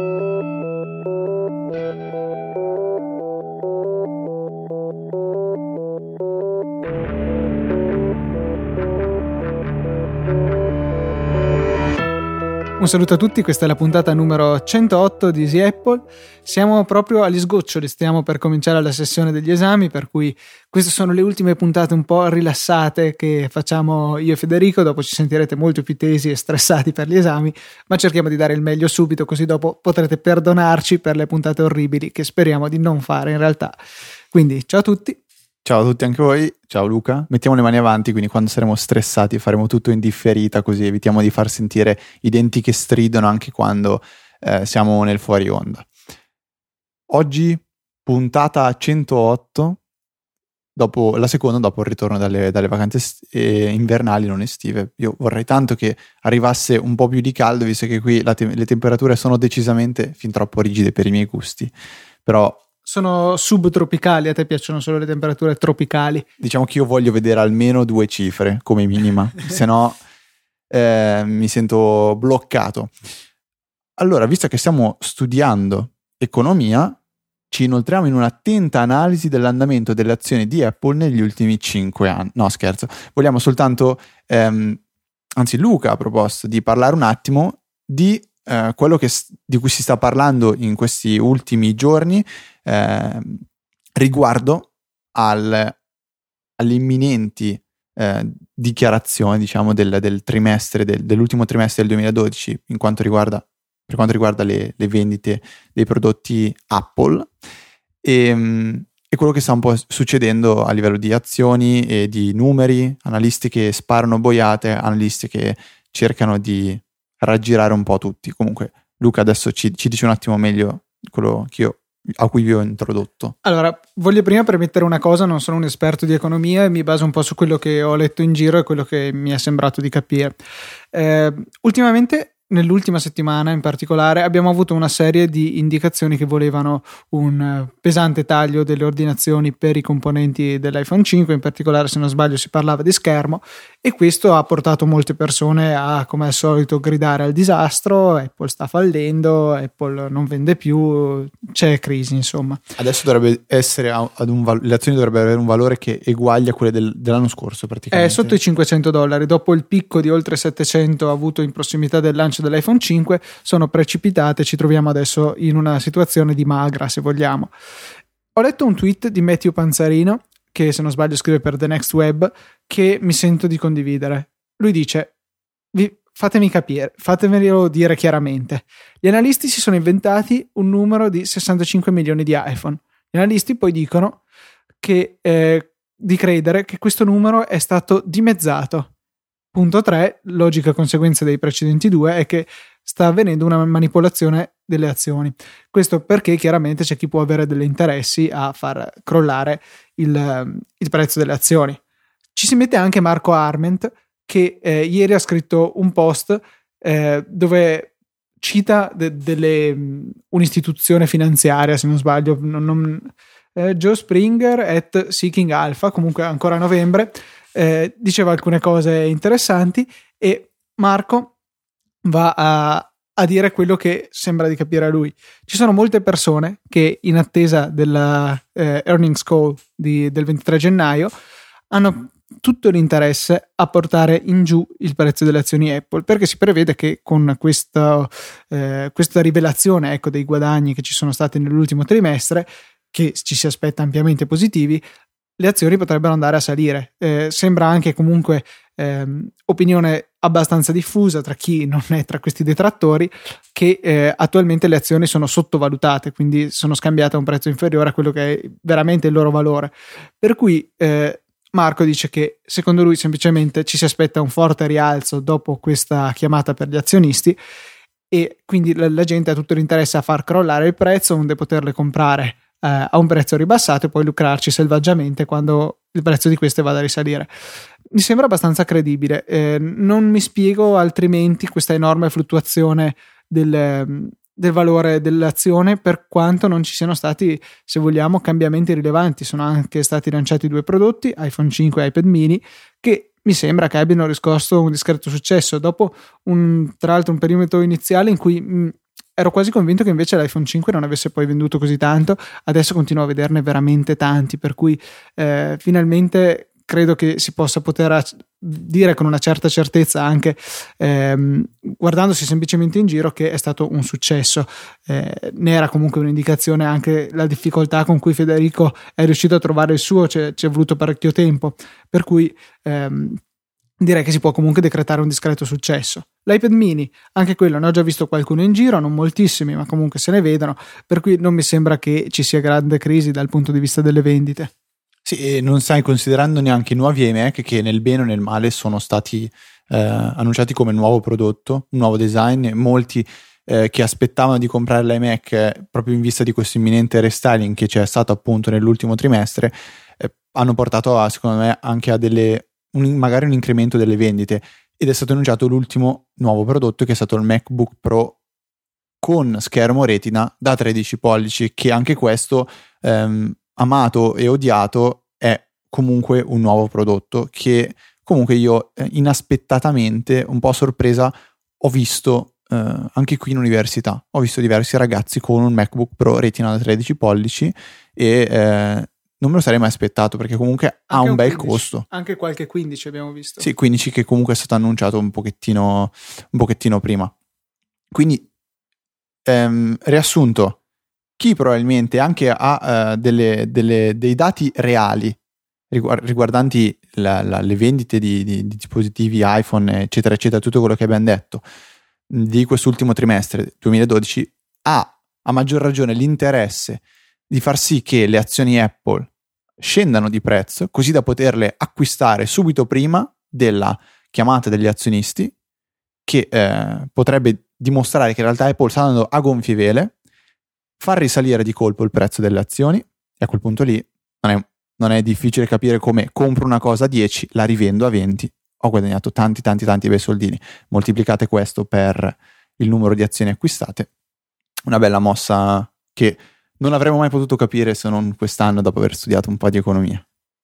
Música Un saluto a tutti, questa è la puntata numero 108 di Easy Apple. Siamo proprio agli sgoccioli, stiamo per cominciare la sessione degli esami, per cui queste sono le ultime puntate un po' rilassate che facciamo io e Federico, dopo ci sentirete molto più tesi e stressati per gli esami, ma cerchiamo di dare il meglio subito, così dopo potrete perdonarci per le puntate orribili che speriamo di non fare in realtà. Quindi ciao a tutti Ciao a tutti anche voi, ciao Luca. Mettiamo le mani avanti, quindi quando saremo stressati faremo tutto in differita, così evitiamo di far sentire i denti che stridono anche quando eh, siamo nel fuori onda. Oggi puntata 108, dopo, la seconda dopo il ritorno dalle, dalle vacanze eh, invernali, non estive. Io vorrei tanto che arrivasse un po' più di caldo, visto che qui te- le temperature sono decisamente fin troppo rigide per i miei gusti. Però sono subtropicali, a te piacciono solo le temperature tropicali. Diciamo che io voglio vedere almeno due cifre come minima, se no eh, mi sento bloccato. Allora, visto che stiamo studiando economia, ci inoltriamo in un'attenta analisi dell'andamento delle azioni di Apple negli ultimi cinque anni. No, scherzo, vogliamo soltanto, ehm, anzi Luca ha proposto di parlare un attimo di eh, quello che, di cui si sta parlando in questi ultimi giorni eh, riguardo al, alle imminenti eh, dichiarazioni diciamo, del, del trimestre, del, dell'ultimo trimestre del 2012 in quanto riguarda, per quanto riguarda le, le vendite dei prodotti Apple. E, ehm, e quello che sta un po' succedendo a livello di azioni e di numeri, analisti che sparano boiate, analisti che cercano di raggirare un po' tutti. Comunque, Luca adesso ci, ci dice un attimo meglio quello io a cui vi ho introdotto. Allora, voglio prima premettere una cosa, non sono un esperto di economia e mi baso un po' su quello che ho letto in giro e quello che mi è sembrato di capire. Eh, ultimamente nell'ultima settimana in particolare abbiamo avuto una serie di indicazioni che volevano un eh, pesante taglio delle ordinazioni per i componenti dell'iPhone 5, in particolare se non sbaglio si parlava di schermo e questo ha portato molte persone a come al solito gridare al disastro, Apple sta fallendo, Apple non vende più, c'è crisi insomma. Adesso dovrebbe essere ad un val- le azioni dovrebbero avere un valore che eguaglia a quelle del- dell'anno scorso praticamente. È sotto i 500 dollari, dopo il picco di oltre 700 avuto in prossimità del lancio dell'iPhone 5 sono precipitate, ci troviamo adesso in una situazione di magra se vogliamo. Ho letto un tweet di Matthew Panzarino, che se non sbaglio scrive per The Next Web, che mi sento di condividere. Lui dice, fatemi capire, fatemelo dire chiaramente, gli analisti si sono inventati un numero di 65 milioni di iPhone. Gli analisti poi dicono che, eh, di credere che questo numero è stato dimezzato Punto 3, logica conseguenza dei precedenti due, è che sta avvenendo una manipolazione delle azioni. Questo perché chiaramente c'è chi può avere degli interessi a far crollare il, il prezzo delle azioni. Ci si mette anche Marco Arment che eh, ieri ha scritto un post eh, dove cita de- delle, un'istituzione finanziaria, se non sbaglio, non, non, eh, Joe Springer at Seeking Alpha, comunque ancora a novembre, eh, diceva alcune cose interessanti e Marco va a, a, dire quello che sembra di capire a lui. Ci sono molte persone che in attesa della eh, earnings call di, del 23 gennaio hanno tutto l'interesse a portare in giù il prezzo delle azioni Apple perché si prevede che con questa, eh, questa rivelazione ecco, dei guadagni che ci sono stati nell'ultimo trimestre che ci si aspetta ampiamente positivi le azioni potrebbero andare a salire. Eh, sembra anche comunque ehm, opinione abbastanza diffusa tra chi non è tra questi detrattori che eh, attualmente le azioni sono sottovalutate, quindi sono scambiate a un prezzo inferiore a quello che è veramente il loro valore. Per cui eh, Marco dice che secondo lui semplicemente ci si aspetta un forte rialzo dopo questa chiamata per gli azionisti e quindi la, la gente ha tutto l'interesse a far crollare il prezzo onde poterle comprare eh, a un prezzo ribassato e poi lucrarci selvaggiamente quando il prezzo di queste vada a risalire. Mi sembra abbastanza credibile. Eh, non mi spiego altrimenti questa enorme fluttuazione del, del valore dell'azione per quanto non ci siano stati, se vogliamo, cambiamenti rilevanti. Sono anche stati lanciati due prodotti, iPhone 5 e iPad mini, che mi sembra che abbiano riscosso un discreto successo. Dopo un, tra l'altro un perimetro iniziale in cui mh, ero quasi convinto che invece l'iPhone 5 non avesse poi venduto così tanto, adesso continuo a vederne veramente tanti, per cui eh, finalmente credo che si possa poter dire con una certa certezza anche ehm, guardandosi semplicemente in giro che è stato un successo. Eh, ne era comunque un'indicazione anche la difficoltà con cui Federico è riuscito a trovare il suo ci è voluto parecchio tempo. Per cui ehm, direi che si può comunque decretare un discreto successo. L'iPad mini, anche quello ne ho già visto qualcuno in giro, non moltissimi, ma comunque se ne vedono, per cui non mi sembra che ci sia grande crisi dal punto di vista delle vendite. Sì, e non stai considerando neanche i nuovi iMac che nel bene o nel male sono stati eh, annunciati come nuovo prodotto, un nuovo design, molti eh, che aspettavano di comprare l'iMac eh, proprio in vista di questo imminente restyling che c'è stato appunto nell'ultimo trimestre, eh, hanno portato a, secondo me anche a delle, un, magari un incremento delle vendite ed è stato annunciato l'ultimo nuovo prodotto che è stato il MacBook Pro con schermo retina da 13 pollici che anche questo ehm, amato e odiato è comunque un nuovo prodotto che comunque io eh, inaspettatamente, un po' sorpresa, ho visto eh, anche qui in università. Ho visto diversi ragazzi con un MacBook Pro Retina da 13 pollici e eh, non me lo sarei mai aspettato perché comunque anche ha un, bel 15, costo. Anche qualche 15 abbiamo visto. Sì, 15 che comunque è stato annunciato un pochettino, un pochettino prima. Quindi, ehm, riassunto, chi probabilmente anche ha uh, delle, delle, dei dati reali riguardanti la, la, le vendite di, di, di, dispositivi iPhone, eccetera, eccetera, tutto quello che abbiamo detto di quest'ultimo trimestre 2012, ha a maggior ragione l'interesse di far sì che le azioni Apple scendano di prezzo, così da poterle acquistare subito prima della chiamata degli azionisti, che eh, potrebbe dimostrare che in realtà Apple sta andando a gonfie vele far risalire di colpo il prezzo delle azioni e a quel punto lì non è, non è difficile capire come compro una cosa a 10, la rivendo a 20, ho guadagnato tanti tanti tanti bei soldini, moltiplicate questo per il numero di azioni acquistate, una bella mossa che non avremmo mai potuto capire se non quest'anno dopo aver studiato un po' di economia.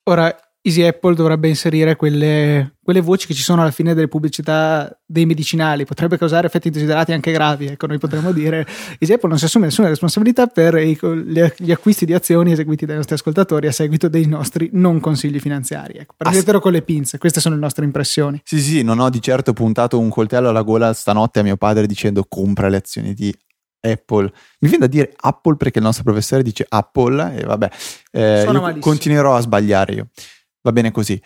Ora, Easy Apple dovrebbe inserire quelle, quelle, voci che ci sono alla fine delle pubblicità dei medicinali, potrebbe causare effetti indesiderati anche gravi. Ecco, noi potremmo dire Easy Apple non si assume nessuna responsabilità per i, gli acquisti di azioni eseguiti dai nostri ascoltatori a seguito dei nostri non consigli finanziari. Ecco, prendetelo con le pinze, queste sono le nostre impressioni. Sì, sì, non ho di certo puntato un coltello alla gola stanotte a mio padre dicendo compra le azioni di Apple. Mi viene da dire Apple perché il nostro professore dice Apple e vabbè, eh, continuerò a sbagliare io va bene così.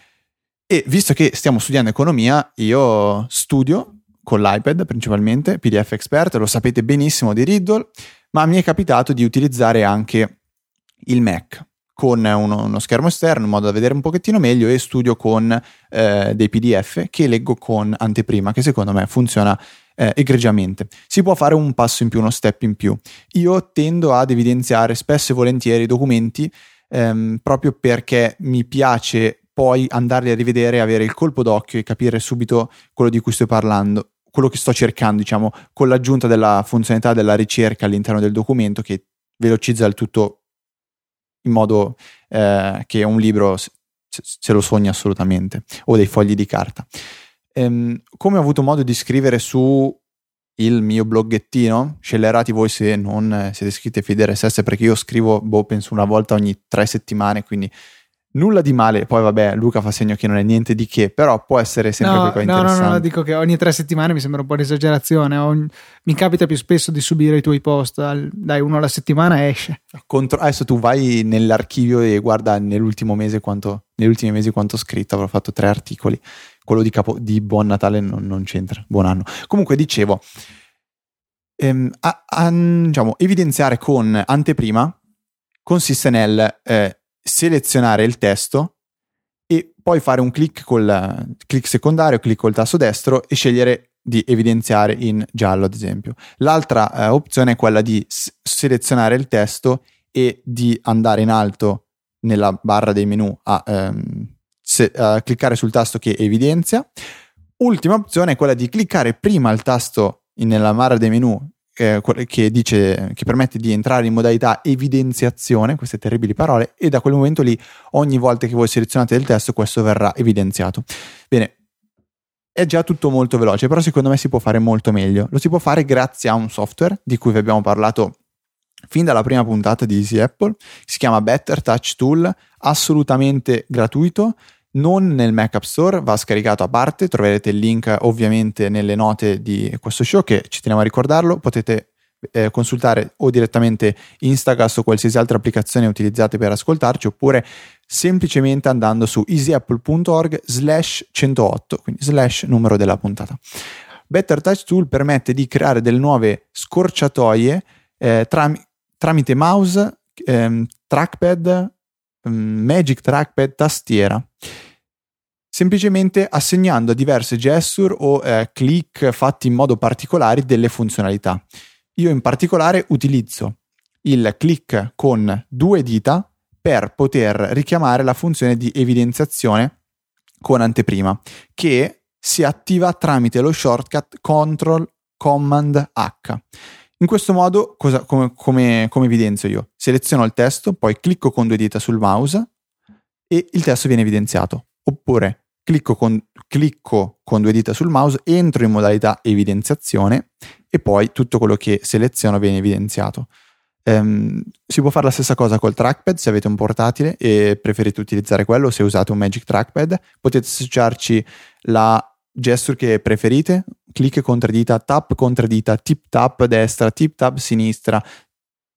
E visto che stiamo studiando economia, io studio con l'iPad principalmente, PDF Expert, lo sapete benissimo di Riddle, ma mi è capitato di utilizzare anche il Mac con uno, uno, schermo esterno in modo da vedere un pochettino meglio e studio con eh, dei PDF che leggo con anteprima, che secondo me funziona eh, egregiamente. Si può fare un passo in più, uno step in più. Io tendo ad evidenziare spesso e volentieri i documenti ehm, proprio perché mi piace poi andarli a rivedere avere il colpo d'occhio e capire subito quello di cui sto parlando, quello che sto cercando, diciamo, con l'aggiunta della funzionalità della ricerca all'interno del documento che velocizza il tutto in modo eh, che un libro se, lo sogna assolutamente, o dei fogli di carta. Ehm, come ho avuto modo di scrivere su il mio bloggettino, scellerati voi se non eh, siete iscritti a Feed RSS perché io scrivo, boh, penso una volta ogni tre settimane, quindi nulla di male. Poi vabbè, Luca fa segno che non è niente di che, però può essere sempre no, qualcosa no, interessante. No, no, no, dico che ogni tre settimane mi sembra un po' un'esagerazione. Ogni... Mi capita più spesso di subire i tuoi post, dai, uno alla settimana esce. Contro... Adesso tu vai nell'archivio e guarda nell'ultimo mese quanto, negli ultimi mesi quanto ho scritto, avrò fatto tre articoli quello di, capo, di Buon Natale non, non, c'entra, buon anno. Comunque dicevo, ehm, a, a, diciamo, evidenziare con anteprima consiste nel eh, selezionare il testo e poi fare un clic col clic secondario, clic col tasto destro e scegliere di evidenziare in giallo, ad esempio. L'altra eh, opzione è quella di s- selezionare il testo e di andare in alto nella barra dei menu a ehm, se, uh, cliccare sul tasto che evidenzia. Ultima opzione è quella di cliccare prima il tasto nella barra dei menu eh, che, dice, che permette di entrare in modalità evidenziazione, queste terribili parole, e da quel momento lì ogni volta che voi selezionate il testo questo verrà evidenziato. Bene, è già tutto molto veloce, però secondo me si può fare molto meglio. Lo si può fare grazie a un software di cui vi abbiamo parlato fin dalla prima puntata di Easy Apple, si chiama Better Touch Tool, assolutamente gratuito, non nel Mac App Store, va scaricato a parte, troverete il link ovviamente nelle note di questo show che ci teniamo a ricordarlo, potete eh, consultare o direttamente Instacast o qualsiasi altra applicazione utilizzate per ascoltarci oppure semplicemente andando su easyapple.org slash 108, quindi slash numero della puntata. Better Touch Tool permette di creare delle nuove scorciatoie eh, tram- tramite mouse, ehm, trackpad, mm, Magic Trackpad, tastiera semplicemente assegnando a diverse gesture o eh, click fatti in modo particolare delle funzionalità. Io in particolare utilizzo il click con due dita per poter richiamare la funzione di evidenziazione con anteprima che si attiva tramite lo shortcut Ctrl Command H. In questo modo, cosa, come, come, come evidenzio io? Seleziono il testo, poi clicco con due dita sul mouse e il testo viene evidenziato. Oppure clicco con, clicco con due dita sul mouse, entro in modalità evidenziazione e poi tutto quello che seleziono viene evidenziato. Um, si può fare la stessa cosa col trackpad se avete un portatile e preferite utilizzare quello, se usate un Magic Trackpad, potete associarci la gesture che preferite, clic contro dita, tap contro dita, tip tap destra, tip tap sinistra,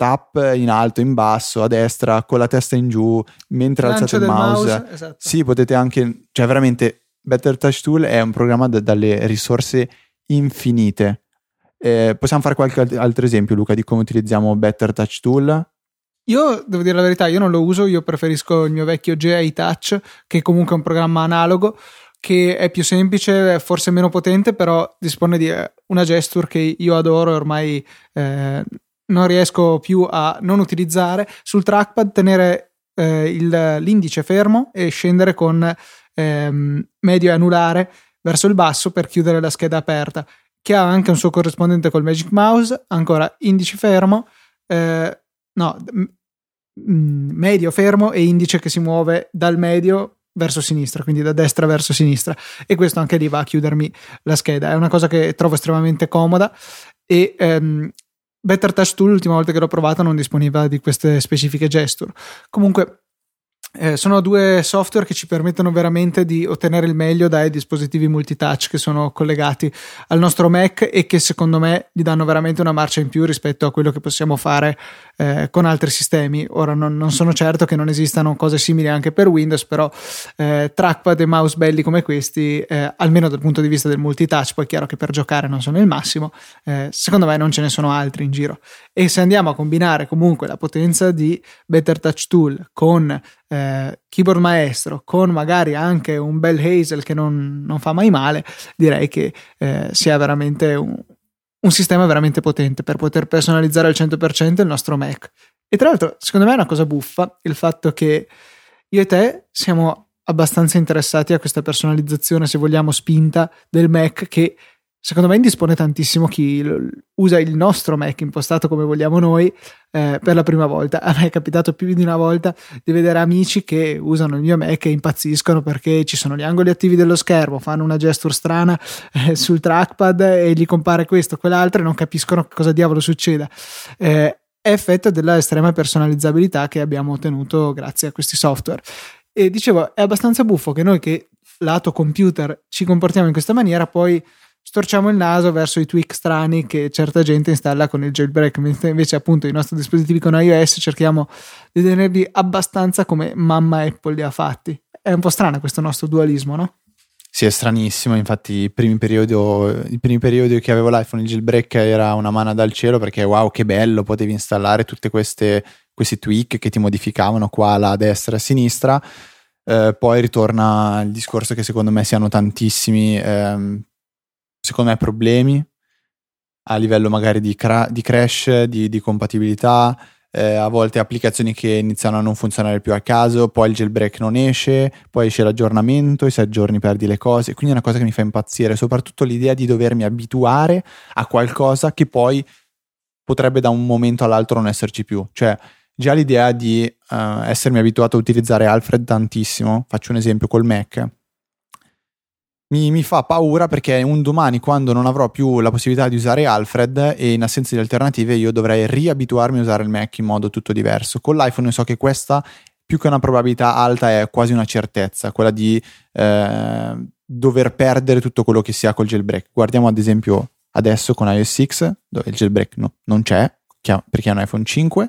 tap in alto, in basso, a destra, con la testa in giù, mentre Lancio alzate il mouse. mouse esatto. Sì, potete anche, cioè veramente Better Touch Tool è un programma d- dalle risorse infinite eh, possiamo fare qualche altro esempio, Luca, di come utilizziamo Better Touch Tool? Io devo dire la verità, io non lo uso, io preferisco il mio vecchio GI Touch, che comunque è un programma analogo, che è più semplice, forse meno potente, però dispone di eh, una gesture che io adoro e ormai eh, non riesco più a non utilizzare. Sul trackpad tenere eh, il, l'indice fermo e scendere con ehm, medio e anulare verso il basso per chiudere la scheda aperta che ha anche un suo corrispondente col Magic Mouse, ancora indice fermo, eh, no, m- medio fermo e indice che si muove dal medio verso sinistra, quindi da destra verso sinistra e questo anche lì va a chiudermi la scheda. È una cosa che trovo estremamente comoda e ehm, Better Touch Tool l'ultima volta che l'ho provata non disponeva di queste specifiche gesture. Comunque eh, sono due software che ci permettono veramente di ottenere il meglio dai dispositivi multitouch che sono collegati al nostro Mac e che secondo me gli danno veramente una marcia in più rispetto a quello che possiamo fare eh, con altri sistemi. Ora non, non, sono certo che non esistano cose simili anche per Windows, però eh, trackpad e mouse belli come questi, eh, almeno dal punto di vista del multitouch, poi è chiaro che per giocare non sono il massimo, eh, secondo me non ce ne sono altri in giro. E se andiamo a combinare comunque la potenza di Better Touch Tool con eh, keyboard maestro con magari anche un bel Hazel che non, non fa mai male, direi che eh, sia veramente un, un, sistema veramente potente per poter personalizzare al 100% il nostro Mac. E tra l'altro, secondo me è una cosa buffa il fatto che io e te siamo abbastanza interessati a questa personalizzazione, se vogliamo, spinta del Mac che secondo me indispone tantissimo chi usa il nostro Mac impostato come vogliamo noi eh, per la prima volta. A me è capitato più di una volta di vedere amici che usano il mio Mac e impazziscono perché ci sono gli angoli attivi dello schermo, fanno una gesture strana eh, sul trackpad e gli compare questo, quell'altro e non capiscono cosa diavolo succeda. Eh, è effetto della estrema personalizzabilità che abbiamo ottenuto grazie a questi software. E dicevo, è abbastanza buffo che noi che lato computer ci comportiamo in questa maniera, poi storciamo il naso verso i tweak strani che certa gente installa con il jailbreak, mentre invece appunto i nostri dispositivi con iOS cerchiamo di tenerli abbastanza come mamma Apple li ha fatti. È un po' strano questo nostro dualismo, no? Sì, è stranissimo. Infatti, i primi, periodo, i primi periodi che avevo l'iPhone, il jailbreak era una mano dal cielo perché wow, che bello, potevi installare tutti questi tweak che ti modificavano qua, là, a destra e a sinistra. Eh, poi ritorna il discorso che secondo me siano tantissimi ehm, secondo me, problemi a livello magari di, cra- di crash, di, di compatibilità, eh, a volte applicazioni che iniziano a non funzionare più a caso, poi il jailbreak non esce, poi esce l'aggiornamento, e se aggiorni perdi le cose, quindi è una cosa che mi fa impazzire, soprattutto l'idea di dovermi abituare a qualcosa che poi potrebbe da un momento all'altro non esserci più, cioè già l'idea di uh, essermi abituato a utilizzare Alfred tantissimo, faccio un esempio col Mac, mi, mi, fa paura perché un domani quando non avrò più la possibilità di usare Alfred e in assenza di alternative io dovrei riabituarmi a usare il Mac in modo tutto diverso. Con l'iPhone so che questa più che una probabilità alta è quasi una certezza, quella di eh, dover perdere tutto quello che si ha col jailbreak. Guardiamo ad esempio adesso con iOS 6 dove il jailbreak no, non c'è perché è un iPhone 5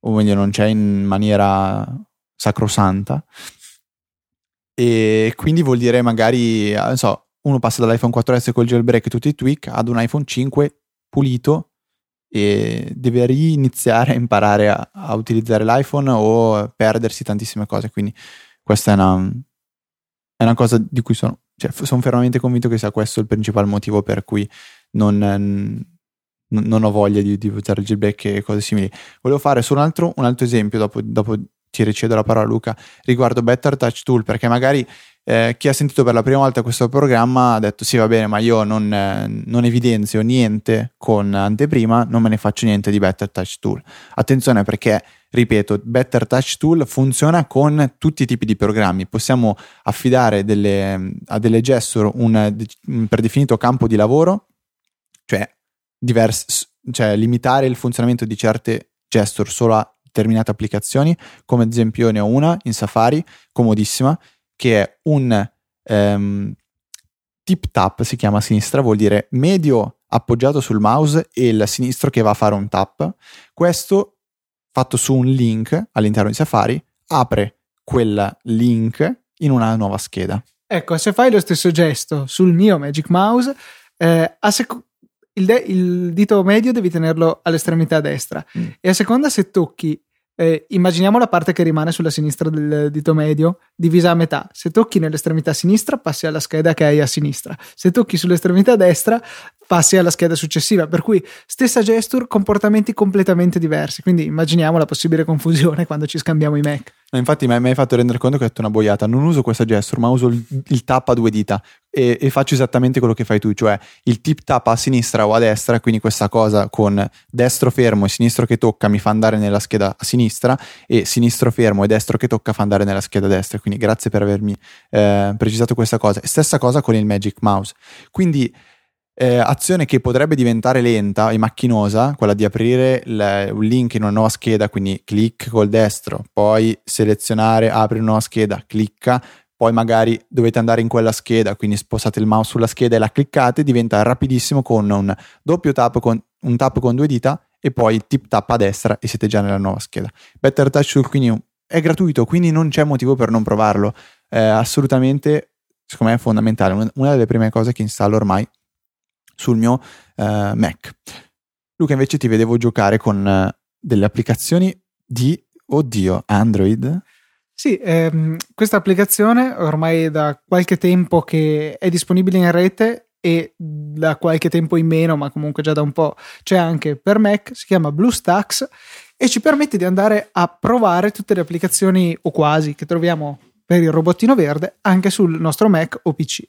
o meglio non c'è in maniera sacrosanta e quindi vuol dire magari, non so, uno passa dall'iPhone 4S col jailbreak e tutti i tweak ad un iPhone 5 pulito e deve riniziare a imparare a, a utilizzare l'iPhone o perdersi tantissime cose. Quindi questa è una, è una cosa di cui sono, cioè, sono fermamente convinto che sia questo il principale motivo per cui non, non ho voglia di, di, usare il jailbreak e cose simili. Volevo fare solo un altro, un altro esempio dopo, dopo ti ricedo la parola Luca, riguardo Better Touch Tool, perché magari eh, chi ha sentito per la prima volta questo programma ha detto sì va bene, ma io non, eh, non, evidenzio niente con anteprima, non me ne faccio niente di Better Touch Tool. Attenzione perché, ripeto, Better Touch Tool funziona con tutti i tipi di programmi, possiamo affidare delle, a delle gesture un, un predefinito campo di lavoro, cioè, divers, cioè limitare il funzionamento di certe gesture solo a determinate applicazioni, come ad esempio ne ho una in Safari, comodissima, che è un um, tip tap, si chiama a sinistra, vuol dire medio appoggiato sul mouse e il sinistro che va a fare un tap. Questo fatto su un link all'interno di Safari apre quel link in una nuova scheda. Ecco, se fai lo stesso gesto sul mio Magic Mouse, eh, a seconda il, de- il, dito medio devi tenerlo all'estremità destra mm. e a seconda se tocchi eh, immaginiamo la parte che rimane sulla sinistra del dito medio divisa a metà. Se tocchi nell'estremità sinistra, passi alla scheda che hai a sinistra. Se tocchi sull'estremità destra, passi alla scheda successiva. Per cui stessa gesture, comportamenti completamente diversi. Quindi immaginiamo la possibile confusione quando ci scambiamo i Mac. Infatti mi hai fatto rendere conto che ho detto una boiata. Non uso questa gesture, ma uso il, il tap a due dita e, e, faccio esattamente quello che fai tu, cioè il tip tap a sinistra o a destra, quindi questa cosa con destro fermo e sinistro che tocca mi fa andare nella scheda a sinistra e sinistro fermo e destro che tocca fa andare nella scheda destra. Quindi grazie per avermi eh, precisato questa cosa. Stessa cosa con il Magic Mouse. Quindi eh, azione che potrebbe diventare lenta e macchinosa, quella di aprire le, un link in una nuova scheda, quindi clic col destro, poi selezionare, apri una nuova scheda, clicca, poi magari dovete andare in quella scheda, quindi spostate il mouse sulla scheda e la cliccate, diventa rapidissimo con un doppio tap con un tap con due dita e poi tip tap a destra e siete già nella nuova scheda. Better Touch Tool quindi è gratuito, quindi non c'è motivo per non provarlo. Eh, assolutamente, secondo me è fondamentale, una delle prime cose che installo ormai sul mio uh, Mac. Luca invece ti vedevo giocare con uh, delle applicazioni di, oddio, Android. Sì, ehm, questa applicazione ormai da qualche tempo che è disponibile in rete e da qualche tempo in meno, ma comunque già da un po' c'è anche per Mac, si chiama BlueStacks e ci permette di andare a provare tutte le applicazioni o quasi che troviamo per il robottino verde anche sul nostro Mac o PC.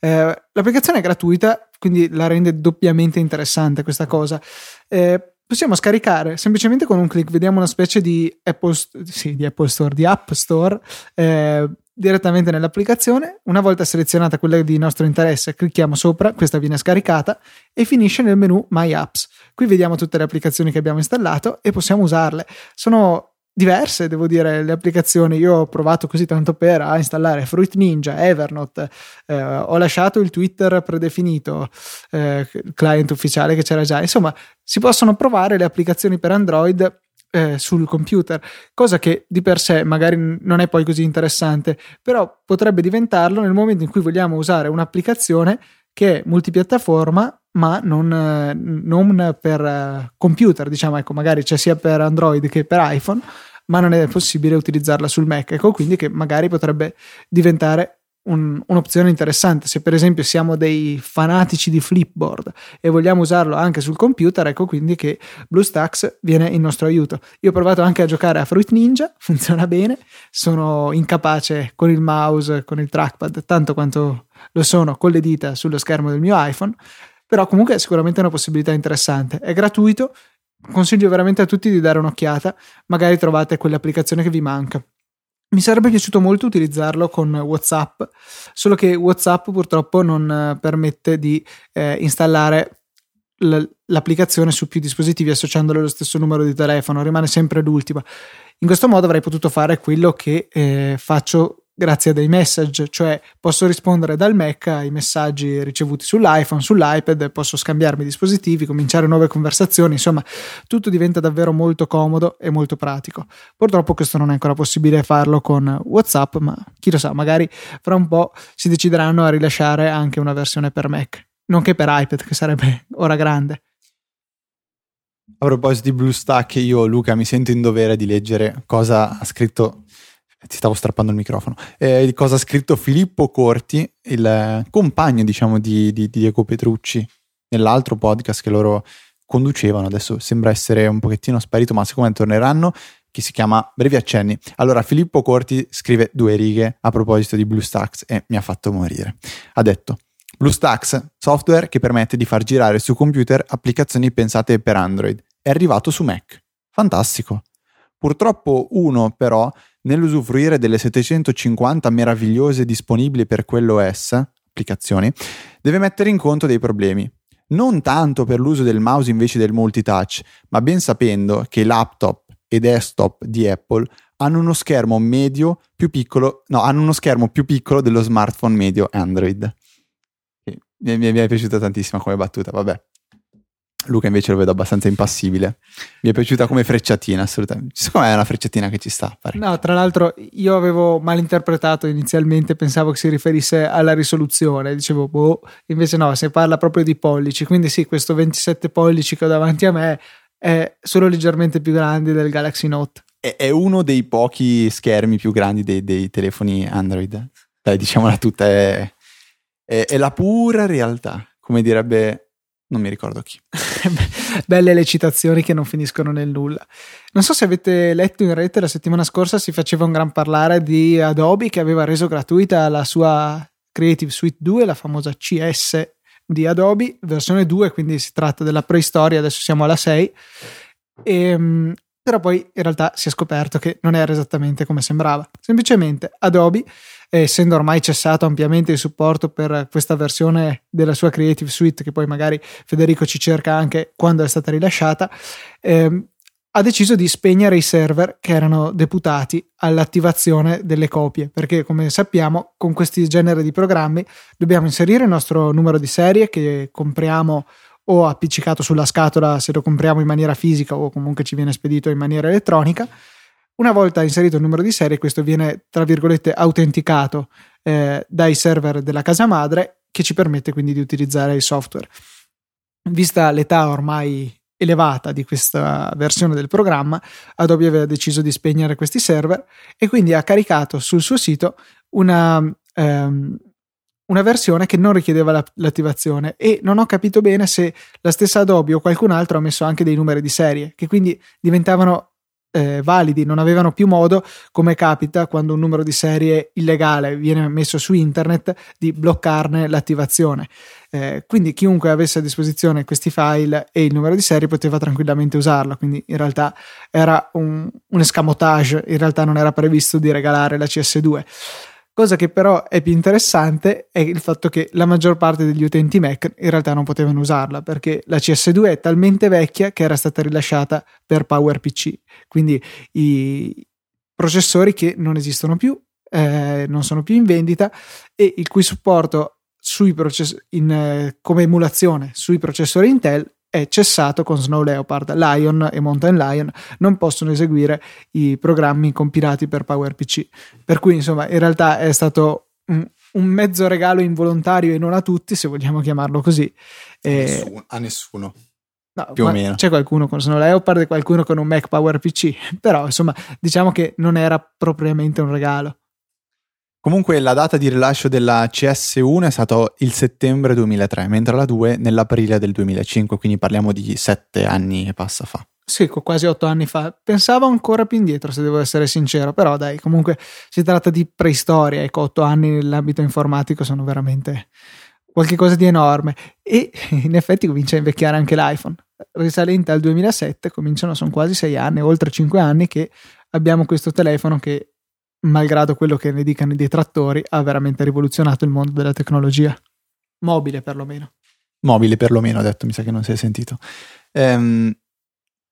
Eh, l'applicazione è gratuita, quindi la rende doppiamente interessante questa cosa. Eh, possiamo scaricare semplicemente con un clic, vediamo una specie di Apple, sì, di Apple Store, di App Store. Eh, direttamente nell'applicazione. Una volta selezionata quella di nostro interesse, clicchiamo sopra, questa viene scaricata e finisce nel menu My Apps. Qui vediamo tutte le applicazioni che abbiamo installato e possiamo usarle. Sono diverse, devo dire, le applicazioni. Io ho provato così tanto per a installare Fruit Ninja, Evernote, eh, ho lasciato il Twitter predefinito, eh, client ufficiale che c'era già. Insomma, si possono provare le applicazioni per Android eh, sul computer, cosa che di per sé magari non è poi così interessante, però potrebbe diventarlo nel momento in cui vogliamo usare un'applicazione che è multipiattaforma ma non, eh, non per eh, computer, diciamo, ecco, magari c'è sia per Android che per iPhone, ma non è possibile utilizzarla sul Mac. Ecco quindi che magari potrebbe diventare un, un'opzione interessante. Se per esempio siamo dei fanatici di Flipboard e vogliamo usarlo anche sul computer, ecco quindi che BlueStacks viene in nostro aiuto. Io ho provato anche a giocare a Fruit Ninja, funziona bene, sono incapace con il mouse, con il trackpad, tanto quanto lo sono con le dita sullo schermo del mio iPhone, però comunque è sicuramente una possibilità interessante. È gratuito, consiglio veramente a tutti di dare un'occhiata, magari trovate quell'applicazione che vi manca. Mi sarebbe piaciuto molto utilizzarlo con WhatsApp, solo che WhatsApp purtroppo non eh, permette di eh, installare l'applicazione su più dispositivi associandolo allo stesso numero di telefono, rimane sempre l'ultima. In questo modo avrei potuto fare quello che eh, faccio grazie a dei message, cioè posso rispondere dal Mac ai messaggi ricevuti sull'iPhone, sull'iPad, posso scambiarmi dispositivi, cominciare nuove conversazioni, insomma tutto diventa davvero molto comodo e molto pratico. Purtroppo questo non è ancora possibile farlo con WhatsApp, ma chi lo sa, magari fra un po' si decideranno a rilasciare anche una versione per Mac, nonché per iPad, che sarebbe ora grande. A proposito di BlueStack, io Luca mi sento in dovere di leggere cosa ha scritto ti stavo strappando il microfono, eh, cosa ha scritto Filippo Corti, il compagno diciamo di, di, di Diego Petrucci, nell'altro podcast che loro conducevano, adesso sembra essere un pochettino sparito, ma secondo me torneranno, che si chiama Brevi Accenni. Allora, Filippo Corti scrive due righe a proposito di BlueStacks e mi ha fatto morire. Ha detto, BlueStacks, software che permette di far girare su computer applicazioni pensate per Android, è arrivato su Mac. Fantastico. Purtroppo uno però nell'usufruire delle 750 meravigliose disponibili per quell'OS, applicazioni, deve mettere in conto dei problemi. Non tanto per l'uso del mouse invece del multitouch, ma ben sapendo che laptop e desktop di Apple hanno uno schermo medio più piccolo, no, hanno uno schermo più piccolo dello smartphone medio Android. Mi, mi, mi è piaciuta tantissimo come battuta, vabbè. Luca invece lo vedo abbastanza impassibile. Mi è piaciuta come frecciatina, assolutamente. Secondo me è una frecciatina che ci sta. Parecchio. No, tra l'altro io avevo malinterpretato inizialmente, pensavo che si riferisse alla risoluzione. Dicevo, boh, invece no, si parla proprio di pollici. Quindi sì, questo 27 pollici che ho davanti a me è solo leggermente più grande del Galaxy Note. È, è uno dei pochi schermi più grandi dei, dei telefoni Android. Dai, diciamola tutta, è, è, è la pura realtà, come direbbe non mi ricordo chi. Belle le citazioni che non finiscono nel nulla. Non so se avete letto in rete la settimana scorsa si faceva un gran parlare di Adobe che aveva reso gratuita la sua Creative Suite 2, la famosa CS di Adobe, versione 2, quindi si tratta della preistoria, adesso siamo alla 6. E, ehm, però poi in realtà si è scoperto che non era esattamente come sembrava. Semplicemente Adobe essendo ormai cessato ampiamente il supporto per questa versione della sua Creative Suite, che poi magari Federico ci cerca anche quando è stata rilasciata, ehm, ha deciso di spegnere i server che erano deputati all'attivazione delle copie, perché come sappiamo con questi generi di programmi dobbiamo inserire il nostro numero di serie che compriamo o appiccicato sulla scatola se lo compriamo in maniera fisica o comunque ci viene spedito in maniera elettronica una volta inserito il numero di serie, questo viene, tra virgolette, autenticato eh, dai server della casa madre, che ci permette quindi di utilizzare il software. Vista l'età ormai elevata di questa versione del programma, Adobe aveva deciso di spegnere questi server e quindi ha caricato sul suo sito una, ehm, una versione che non richiedeva la, l'attivazione e non ho capito bene se la stessa Adobe o qualcun altro ha messo anche dei numeri di serie che quindi diventavano eh, validi, non avevano più modo, come capita quando un numero di serie illegale viene messo su internet, di bloccarne l'attivazione. Eh, quindi chiunque avesse a disposizione questi file e il numero di serie poteva tranquillamente usarlo, quindi in realtà era un, un escamotage, in realtà non era previsto di regalare la CS2. Cosa che però è più interessante è il fatto che la maggior parte degli utenti Mac in realtà non potevano usarla perché la CS2 è talmente vecchia che era stata rilasciata per PowerPC, quindi i processori che non esistono più, eh, non sono più in vendita e il cui supporto process- in, eh, come emulazione sui processori Intel è cessato con Snow Leopard. Lion e Mountain Lion non possono eseguire i programmi compilati per PowerPC. Per cui, insomma, in realtà è stato un, un mezzo regalo involontario e non a tutti, se vogliamo chiamarlo così. E... Nessuno, a nessuno. No, più o meno. C'è qualcuno con Snow Leopard e qualcuno con un Mac PowerPC, però insomma diciamo che non era propriamente un regalo. Comunque la data di rilascio della CS1 è stato il settembre 2003, mentre la 2 nell'aprile del 2005, quindi parliamo di sette anni e passa fa. Sì, quasi otto anni fa. Pensavo ancora più indietro, se devo essere sincero, però dai, comunque si tratta di preistoria, ecco, otto anni nell'ambito informatico sono veramente qualcosa di enorme e in effetti comincia a invecchiare anche l'iPhone. Risalente al 2007, cominciano, sono quasi sei anni, oltre cinque anni che abbiamo questo telefono che malgrado quello che ne dicano i detrattori, ha veramente rivoluzionato il mondo della tecnologia. Mobile perlomeno. Mobile perlomeno, ha detto, mi sa che non si è sentito. Ehm,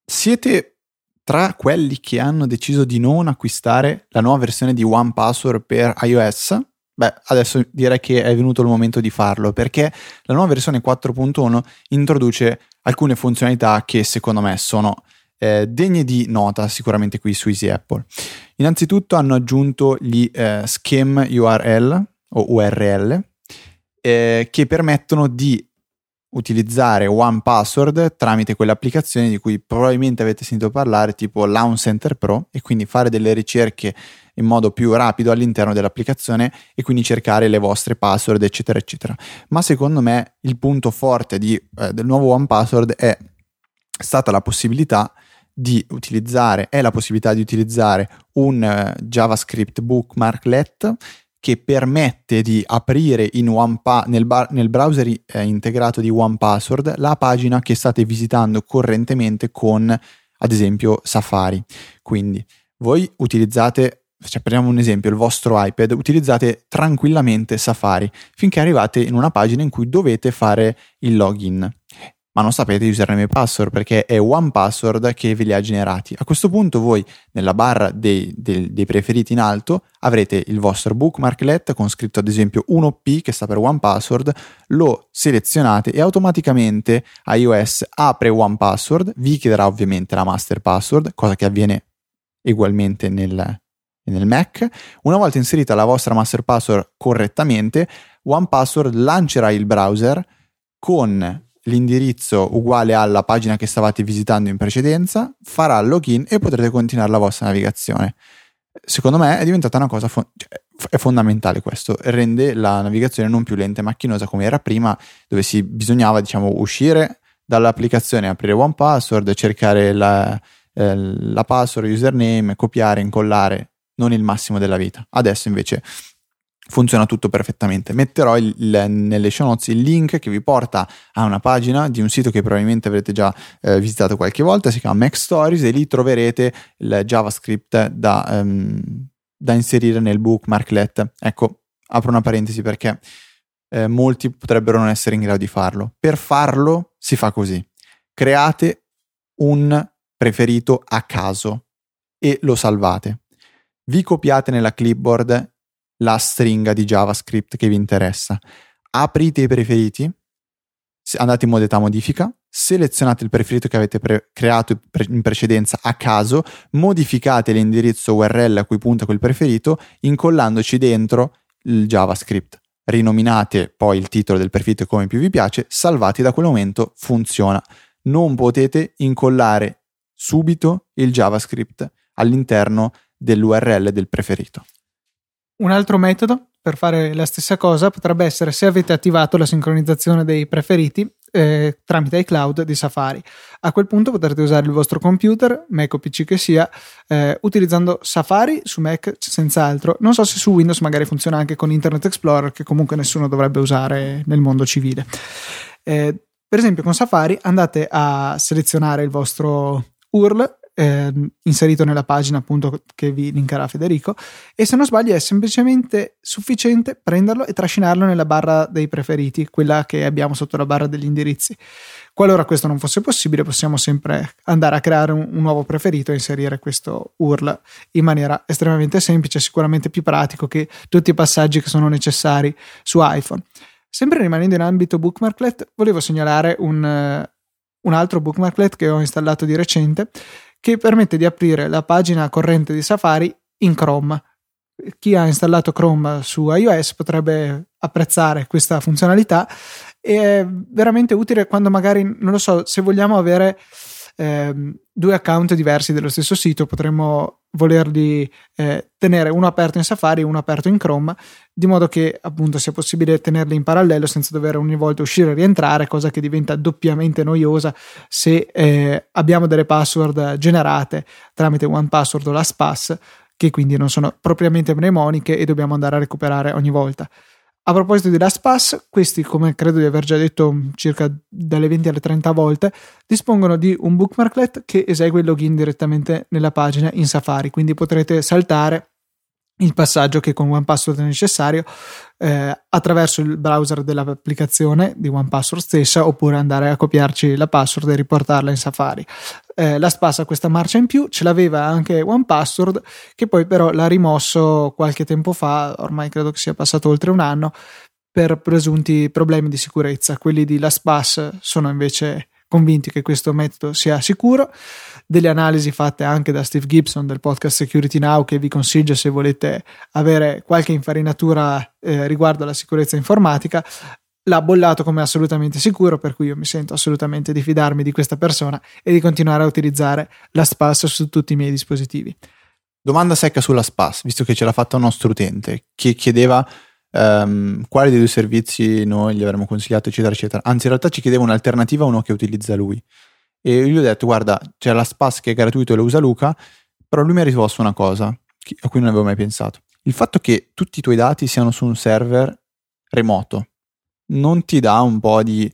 siete tra quelli che hanno deciso di non acquistare la nuova versione di One Password per iOS? Beh, adesso direi che è venuto il momento di farlo perché la nuova versione 4.1 introduce alcune funzionalità che secondo me sono eh, degne di nota sicuramente qui su Easy Apple. Innanzitutto hanno aggiunto gli eh, scheme URL o URL eh, che permettono di utilizzare One Password tramite quelle applicazioni di cui probabilmente avete sentito parlare, tipo Launch Center Pro, e quindi fare delle ricerche in modo più rapido all'interno dell'applicazione e quindi cercare le vostre password, eccetera, eccetera. Ma secondo me il punto forte di, eh, del nuovo One Password è stata la possibilità di utilizzare, è la possibilità di utilizzare un uh, JavaScript bookmarklet che permette di aprire pa- nel, bar- nel, browser eh, integrato di OnePassword la pagina che state visitando correntemente con ad esempio Safari. Quindi voi utilizzate, cioè prendiamo un esempio, il vostro iPad, utilizzate tranquillamente Safari finché arrivate in una pagina in cui dovete fare il login ma non sapete username e password perché è one password che ve li ha generati. A questo punto voi nella barra dei, dei, dei preferiti in alto avrete il vostro bookmarklet con scritto ad esempio 1P che sta per one password, lo selezionate e automaticamente iOS apre one password, vi chiederà ovviamente la master password, cosa che avviene ugualmente nel, nel Mac. Una volta inserita la vostra master password correttamente, One Password lancerà il browser con l'indirizzo uguale alla pagina che stavate visitando in precedenza, farà il login e potrete continuare la vostra navigazione. Secondo me è diventata una cosa fo- cioè, è fondamentale questo, rende la navigazione non più lenta e macchinosa come era prima, dove si bisognava diciamo uscire dall'applicazione, aprire One Password, cercare la, eh, la password, username, copiare, incollare, non il massimo della vita. Adesso invece funziona tutto perfettamente. Metterò il, nelle show notes il link che vi porta a una pagina di un sito che probabilmente avrete già eh, visitato qualche volta, si chiama Mac Stories e lì troverete il JavaScript da, um, da inserire nel bookmarklet. Ecco, apro una parentesi perché eh, molti potrebbero non essere in grado di farlo. Per farlo si fa così. Create un preferito a caso e lo salvate. Vi copiate nella clipboard la stringa di JavaScript che vi interessa. Aprite i preferiti, andate in modalità modifica, selezionate il preferito che avete pre- creato in precedenza a caso, modificate l'indirizzo URL a cui punta quel preferito, incollandoci dentro il JavaScript. Rinominate poi il titolo del preferito come più vi piace, salvati da quel momento funziona. Non potete incollare subito il JavaScript all'interno dell'URL del preferito. Un altro metodo per fare la stessa cosa potrebbe essere se avete attivato la sincronizzazione dei preferiti eh, tramite iCloud di Safari. A quel punto potrete usare il vostro computer, Mac o PC che sia, eh, utilizzando Safari su Mac senz'altro. Non so se su Windows magari funziona anche con Internet Explorer, che comunque nessuno dovrebbe usare nel mondo civile. Eh, per esempio, con Safari andate a selezionare il vostro URL eh, inserito nella pagina appunto che vi linkerà Federico e se non sbaglio è semplicemente sufficiente prenderlo e trascinarlo nella barra dei preferiti, quella che abbiamo sotto la barra degli indirizzi. Qualora questo non fosse possibile possiamo sempre andare a creare un, un nuovo preferito e inserire questo URL in maniera estremamente semplice, sicuramente più pratico che tutti i passaggi che sono necessari su iPhone. Sempre rimanendo in ambito bookmarklet, volevo segnalare un, un altro bookmarklet che ho installato di recente che permette di aprire la pagina corrente di Safari in Chrome. Chi ha installato Chrome su iOS potrebbe apprezzare questa funzionalità è veramente utile quando magari, non lo so, se vogliamo avere eh, due account diversi dello stesso sito, potremmo volerli eh, tenere uno aperto in Safari e uno aperto in Chrome, di modo che appunto sia possibile tenerli in parallelo senza dover ogni volta uscire e rientrare, cosa che diventa doppiamente noiosa se eh, abbiamo delle password generate tramite OnePassword o LastPass, che quindi non sono propriamente mnemoniche e dobbiamo andare a recuperare ogni volta. A proposito di LastPass, questi, come credo di aver già detto circa dalle 20 alle 30 volte, dispongono di un bookmarklet che esegue il login direttamente nella pagina in Safari, quindi potrete saltare il passaggio che con OnePassword è necessario eh, attraverso il browser dell'applicazione di OnePassword stessa oppure andare a copiarci la password e riportarla in Safari. Eh, LastPass ha questa marcia in più, ce l'aveva anche OnePassword che poi però l'ha rimosso qualche tempo fa, ormai credo che sia passato oltre un anno, per presunti problemi di sicurezza. Quelli di LastPass sono invece convinti che questo metodo sia sicuro. Delle analisi fatte anche da Steve Gibson del podcast Security Now che vi consiglio se volete avere qualche infarinatura eh, riguardo alla sicurezza informatica. L'ha bollato come assolutamente sicuro, per cui io mi sento assolutamente di fidarmi di questa persona e di continuare a utilizzare la SPAS su tutti i miei dispositivi. Domanda secca sulla SPAS, visto che ce l'ha fatta un nostro utente che chiedeva um, quali dei due servizi noi gli avremmo consigliato, eccetera, eccetera. Anzi, in realtà ci chiedeva un'alternativa a uno che utilizza lui. E io gli ho detto, guarda, c'è la Spas che è gratuito e lo usa Luca, però lui mi ha risposto una cosa a cui non avevo mai pensato. Il fatto che tutti i tuoi dati siano su un server remoto non ti dà un po' di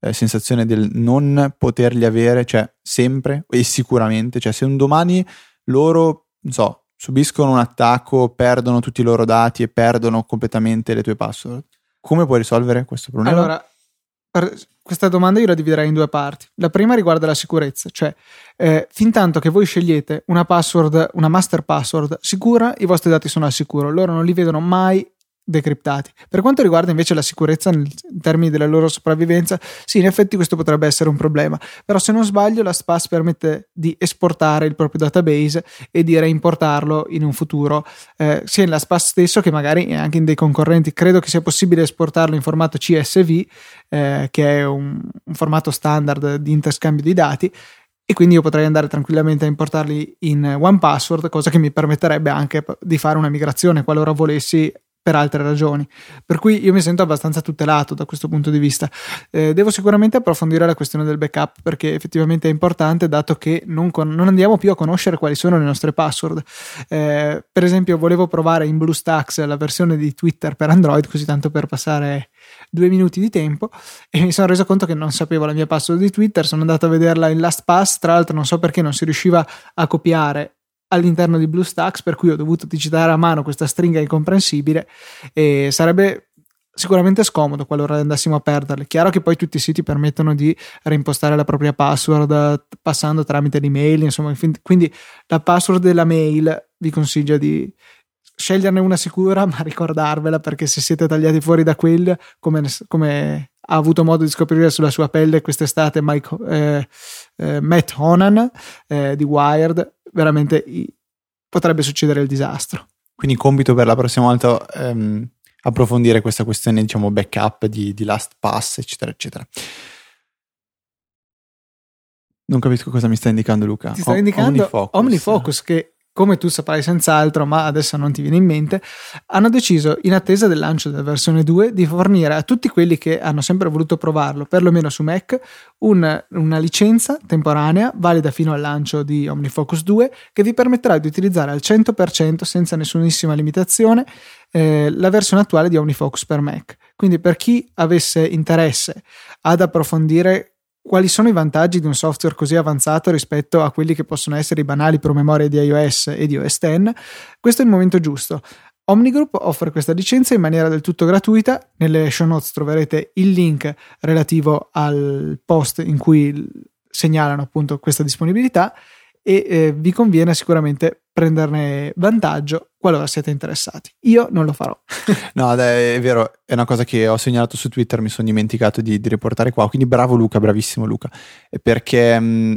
eh, sensazione del non poterli avere, cioè sempre e sicuramente, cioè se un domani loro, non so, subiscono un attacco, perdono tutti i loro dati e perdono completamente le tue password. Come puoi risolvere questo problema? Allora, questa domanda io la dividerei in due parti. La prima riguarda la sicurezza, cioè eh, fin tanto che voi scegliete una password, una master password sicura, i vostri dati sono al sicuro, loro non li vedono mai decriptati. Per quanto riguarda invece la sicurezza in termini della loro sopravvivenza, sì, in effetti questo potrebbe essere un problema, però se non sbaglio la SPAS permette di esportare il proprio database e di reimportarlo in un futuro, eh, sia nella SPAS stesso che magari anche in dei concorrenti. Credo che sia possibile esportarlo in formato CSV, eh, che è un, un formato standard di interscambio di dati e quindi io potrei andare tranquillamente a importarli in OnePassword, cosa che mi permetterebbe anche di fare una migrazione qualora volessi per altre ragioni. Per cui io mi sento abbastanza tutelato da questo punto di vista. Eh, devo sicuramente approfondire la questione del backup perché effettivamente è importante dato che non, con- non andiamo più a conoscere quali sono le nostre password. Eh, per esempio volevo provare in BlueStacks la versione di Twitter per Android così tanto per passare due minuti di tempo e mi sono reso conto che non sapevo la mia password di Twitter, sono andato a vederla in LastPass, tra l'altro non so perché non si riusciva a copiare all'interno di BlueStacks, per cui ho dovuto digitare a mano questa stringa incomprensibile e sarebbe sicuramente scomodo qualora andassimo a perderle. Chiaro che poi tutti i siti permettono di reimpostare la propria password passando tramite l'email, insomma, quindi la password della mail vi consiglio di sceglierne una sicura, ma ricordarvela perché se siete tagliati fuori da quella, come, come ha avuto modo di scoprire sulla sua pelle quest'estate Mike, eh, eh, Matt Honan eh, di Wired, veramente potrebbe succedere il disastro. Quindi compito per la prossima volta ehm, approfondire questa questione, diciamo, backup di, di LastPass, eccetera, eccetera. Non capisco cosa mi sta indicando Luca. Ti sta indicando OmniFocus, OmniFocus che come tu saprai senz'altro, ma adesso non ti viene in mente, hanno deciso, in attesa del lancio della versione 2, di fornire a tutti quelli che hanno sempre voluto provarlo, perlomeno su Mac, un, una licenza temporanea valida fino al lancio di OmniFocus 2 che vi permetterà di utilizzare al 100% senza nessunissima limitazione eh, la versione attuale di OmniFocus per Mac. Quindi per chi avesse interesse ad approfondire quali sono i vantaggi di un software così avanzato rispetto a quelli che possono essere i banali promemoria di iOS e di OS X, questo è il momento giusto. Omnigroup offre questa licenza in maniera del tutto gratuita. Nelle show notes troverete il link relativo al post in cui segnalano appunto questa disponibilità e eh, vi conviene sicuramente prenderne vantaggio qualora siete interessati. Io non lo farò. no, è vero, è una cosa che ho segnalato su Twitter, mi sono dimenticato di, di riportare qua, quindi bravo Luca, bravissimo Luca, perché mh, mm,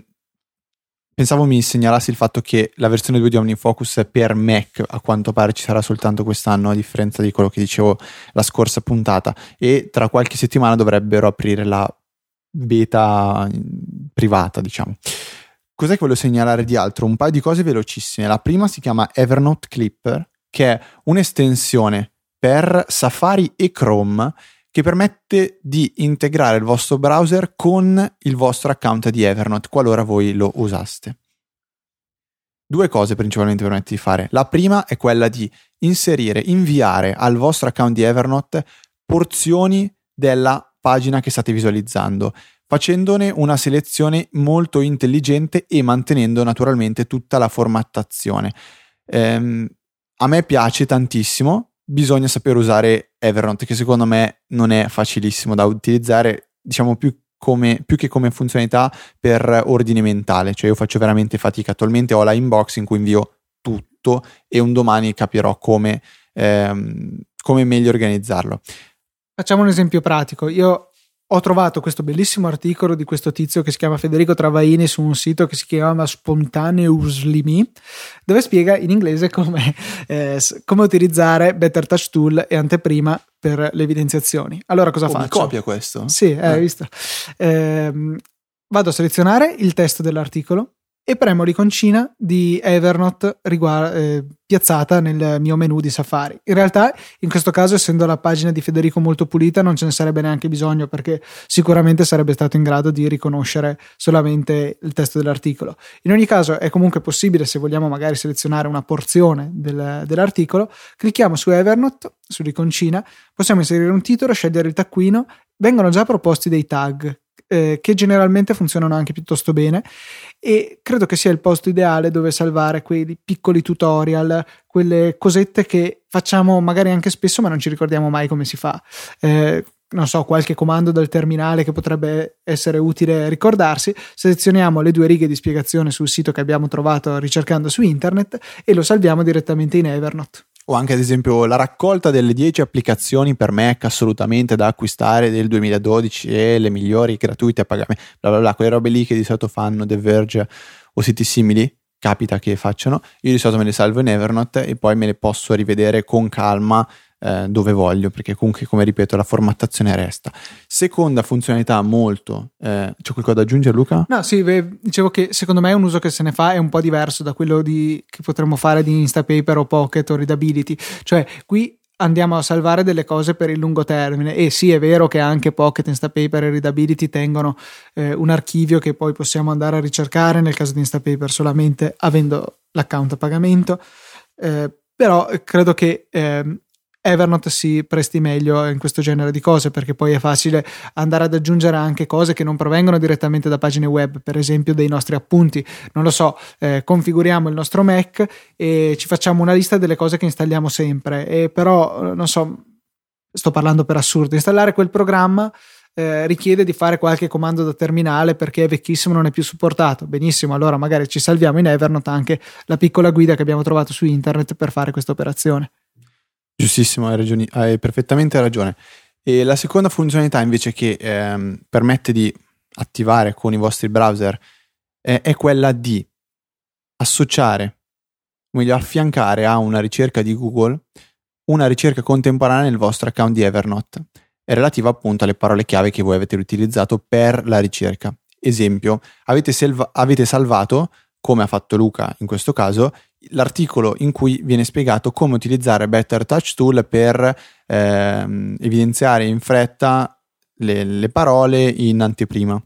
pensavo mi segnalassi il fatto che la versione 2 di OmniFocus per Mac a quanto pare ci sarà soltanto quest'anno, a differenza di quello che dicevo la scorsa puntata, e tra qualche settimana dovrebbero aprire la beta mm, privata, diciamo. Cos'è che voglio segnalare di altro? Un paio di cose velocissime. La prima si chiama Evernote Clipper, che è un'estensione per Safari e Chrome che permette di integrare il vostro browser con il vostro account di Evernote qualora voi lo usaste. Due cose principalmente permette di fare. La prima è quella di inserire, inviare al vostro account di Evernote porzioni della pagina che state visualizzando facendone una selezione molto intelligente e mantenendo naturalmente tutta la formattazione. Ehm, a me piace tantissimo, bisogna saper usare Evernote che secondo me non è facilissimo da utilizzare, diciamo più, come, più che come funzionalità per ordine mentale, cioè io faccio veramente fatica, attualmente ho la inbox in cui invio tutto e un domani capirò come, ehm, come meglio organizzarlo. Facciamo un esempio pratico, io ho trovato questo bellissimo articolo di questo tizio che si chiama Federico Travaini su un sito che si chiama Spontaneously dove spiega in inglese come, eh, come utilizzare Better Touch Tool e anteprima per le evidenziazioni. Allora cosa oh, faccio? Mi copia questo? Sì, eh, hai visto. Eh, vado a selezionare il testo dell'articolo e premo l'iconcina di Evernote riguarda, eh, piazzata nel mio menu di Safari. In realtà, in questo caso, essendo la pagina di Federico molto pulita, non ce ne sarebbe neanche bisogno perché sicuramente sarebbe stato in grado di riconoscere solamente il testo dell'articolo. In ogni caso, è comunque possibile, se vogliamo magari selezionare una porzione del, dell'articolo, clicchiamo su Evernote, sull'iconcina, possiamo inserire un titolo, scegliere il taccuino, vengono già proposti dei tag eh, che generalmente funzionano anche piuttosto bene e credo che sia il posto ideale dove salvare quei piccoli tutorial, quelle cosette che facciamo magari anche spesso ma non ci ricordiamo mai come si fa. Eh, non so, qualche comando dal terminale che potrebbe essere utile ricordarsi, selezioniamo le due righe di spiegazione sul sito che abbiamo trovato ricercando su internet e lo salviamo direttamente in Evernote o anche ad esempio la raccolta delle 10 applicazioni per Mac assolutamente da acquistare del 2012 e le migliori gratuite a pagamento, bla bla bla, quelle robe lì che di solito fanno The Verge o siti simili, capita che facciano, io di solito me le salvo in Evernote e poi me le posso rivedere con calma eh, dove voglio, perché comunque, come ripeto, la formattazione resta. Seconda funzionalità molto... Eh, c'è qualcosa da aggiungere Luca? No, sì, beh, dicevo che secondo me un uso che se ne fa è un po' diverso da quello di, che potremmo fare di Instapaper o Pocket o Readability. Cioè, qui andiamo a salvare delle cose per il lungo termine. E sì è vero che anche Pocket, Instapaper e Readability tengono eh, un archivio che poi possiamo andare a ricercare nel caso di Instapaper solamente avendo l'account a pagamento. Eh, però credo che eh, Evernote si presti meglio in questo genere di cose perché poi è facile andare ad aggiungere anche cose che non provengono direttamente da pagine web, per esempio dei nostri appunti. Non lo so, eh, configuriamo il nostro Mac e ci facciamo una lista delle cose che installiamo sempre, e però non so, sto parlando per assurdo, installare quel programma eh, richiede di fare qualche comando da terminale perché è vecchissimo, non è più supportato. Benissimo, allora magari ci salviamo in Evernote anche la piccola guida che abbiamo trovato su internet per fare questa operazione. Giustissimo, hai, ragioni, hai perfettamente ragione. E la seconda funzionalità invece che ehm, permette di attivare con i vostri browser è, è quella di associare, meglio affiancare a una ricerca di Google una ricerca contemporanea nel vostro account di Evernote relativa appunto alle parole chiave che voi avete utilizzato per la ricerca. Esempio, avete, selva- avete salvato, come ha fatto Luca in questo caso, l'articolo in cui viene spiegato come utilizzare Better Touch Tool per ehm, evidenziare in fretta le, le parole in anteprima.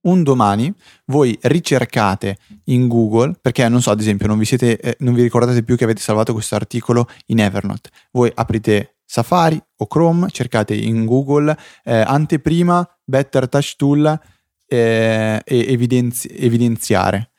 Un domani voi ricercate in Google, perché non so, ad esempio, non vi, siete, eh, non vi ricordate più che avete salvato questo articolo in Evernote. Voi aprite Safari o Chrome, cercate in Google eh, anteprima Better Touch Tool eh, e evidenzi- evidenziare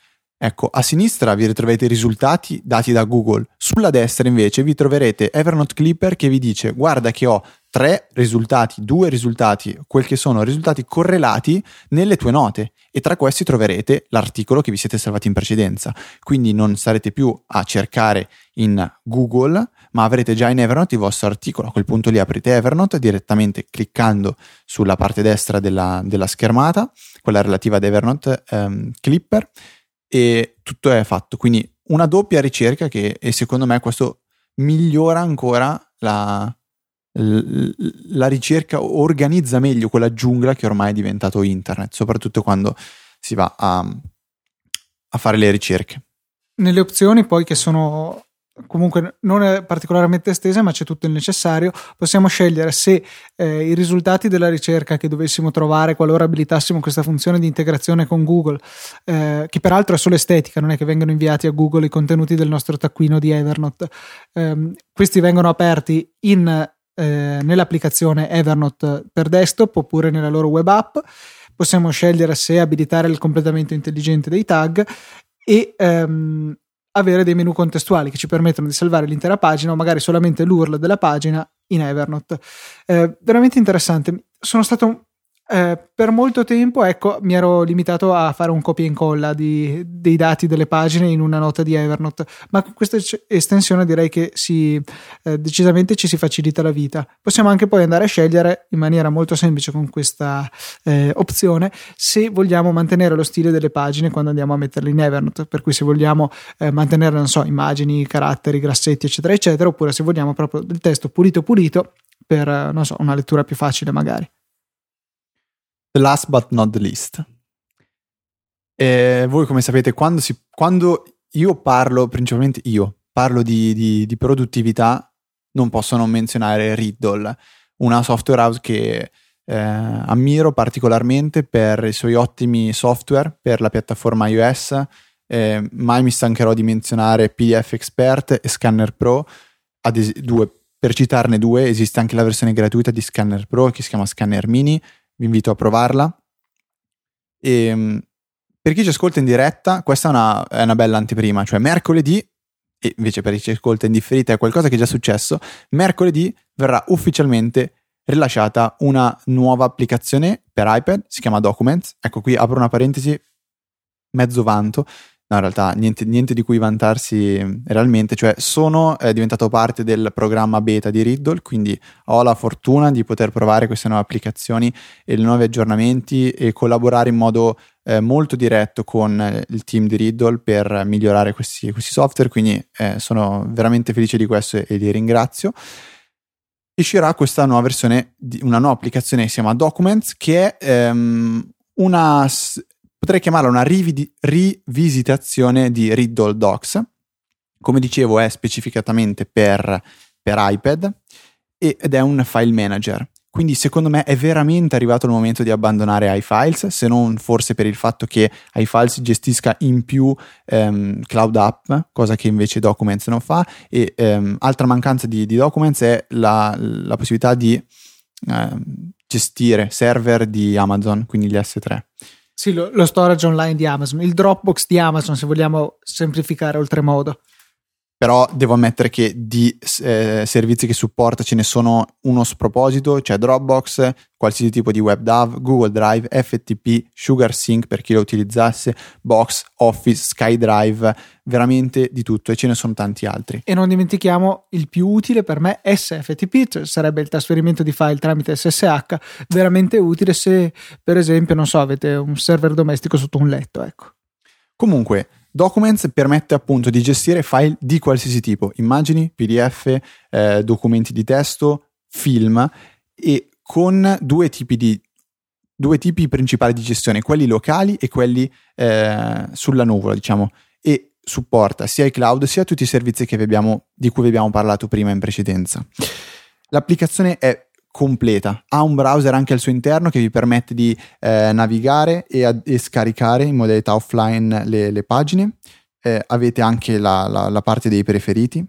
Ecco, a sinistra vi ritroverete i risultati dati da Google, sulla destra invece vi troverete Evernote Clipper che vi dice guarda che ho tre risultati, due risultati, quel che sono risultati correlati nelle tue note e tra questi troverete l'articolo che vi siete salvati in precedenza. Quindi non sarete più a cercare in Google, ma avrete già in Evernote il vostro articolo. A quel punto lì aprite Evernote direttamente cliccando sulla parte destra della, della schermata, quella relativa ad Evernote um, Clipper e tutto è fatto. Quindi una doppia ricerca che e secondo me questo migliora ancora la, la ricerca, organizza meglio quella giungla che ormai è diventato internet, soprattutto quando si va a, a fare le ricerche. Nelle opzioni poi che sono comunque non è particolarmente estesa, ma c'è tutto il necessario. Possiamo scegliere se eh, i risultati della ricerca che dovessimo trovare qualora abilitassimo questa funzione di integrazione con Google, eh, che peraltro è solo estetica, non è che vengano inviati a Google i contenuti del nostro taccuino di Evernote. Eh, questi vengono aperti in, eh, nell'applicazione Evernote per desktop oppure nella loro web app. Possiamo scegliere se abilitare il completamento intelligente dei tag e ehm, avere dei menu contestuali che ci permettono di salvare l'intera pagina o magari solamente l'URL della pagina in Evernote. Eh, veramente interessante. Sono stato eh, per molto tempo, ecco, mi ero limitato a fare un copia e incolla di, dei dati delle pagine in una nota di Evernote, ma con questa estensione direi che si, eh, decisamente ci si facilita la vita. Possiamo anche poi andare a scegliere in maniera molto semplice con questa eh, opzione se vogliamo mantenere lo stile delle pagine quando andiamo a metterle in Evernote, per cui se vogliamo eh, mantenere, non so, immagini, caratteri, grassetti, eccetera, eccetera, oppure se vogliamo proprio del testo pulito pulito per, eh, non so, una lettura più facile magari. The last but not the least. E voi come sapete, quando, si, quando io parlo, principalmente io, parlo di, di, di, produttività, non posso non menzionare Riddle, una software house che eh, ammiro particolarmente per i suoi ottimi software per la piattaforma iOS. Eh, mai mi stancherò di menzionare PDF Expert e Scanner Pro, es- due, per citarne due, esiste anche la versione gratuita di Scanner Pro che si chiama Scanner Mini vi invito a provarla. E, ehm, per chi ci ascolta in diretta, questa è una, è una bella anteprima, cioè mercoledì, e invece per chi ci ascolta in differita è qualcosa che è già successo, mercoledì verrà ufficialmente rilasciata una nuova applicazione per iPad, si chiama Documents. Ecco qui apro una parentesi, mezzo vanto, No, in realtà niente, niente, di cui vantarsi realmente, cioè sono eh, diventato parte del programma beta di Riddle, quindi ho la fortuna di poter provare queste nuove applicazioni e i nuovi aggiornamenti e collaborare in modo eh, molto diretto con eh, il team di Riddle per migliorare questi, questi software, quindi eh, sono veramente felice di questo e, e li ringrazio. Uscirà questa nuova versione, una nuova applicazione che si chiama Documents, che è ehm, una potrei chiamarla una rividi- rivisitazione di Riddle Docs. Come dicevo, è specificatamente per, per iPad ed è un file manager. Quindi secondo me è veramente arrivato il momento di abbandonare iFiles, se non forse per il fatto che iFiles gestisca in più um, Cloud App, cosa che invece Documents non fa. E um, altra mancanza di, di, Documents è la, la possibilità di uh, gestire server di Amazon, quindi gli S3. Sì, lo, lo, storage online di Amazon, il Dropbox di Amazon, se vogliamo semplificare oltremodo. Però devo ammettere che di eh, servizi che supporta ce ne sono uno sproposito, cioè Dropbox, qualsiasi tipo di WebDAV, Google Drive, FTP, SugarSync per chi lo utilizzasse, Box, Office, SkyDrive, veramente di tutto e ce ne sono tanti altri. E non dimentichiamo il più utile per me SFTP, cioè sarebbe il trasferimento di file tramite SSH, veramente utile se per esempio, non so, avete un server domestico sotto un letto, ecco. Comunque, Documents permette appunto di gestire file di qualsiasi tipo, immagini, PDF, eh, documenti di testo, film e con due tipi di due tipi principali di gestione, quelli locali e quelli eh, sulla nuvola, diciamo, e supporta sia i cloud sia tutti i servizi abbiamo, di cui vi abbiamo parlato prima in precedenza. L'applicazione è completa. Ha un browser anche al suo interno che vi permette di eh, navigare e, a, e, scaricare in modalità offline le, le pagine. Eh, avete anche la, la, la parte dei preferiti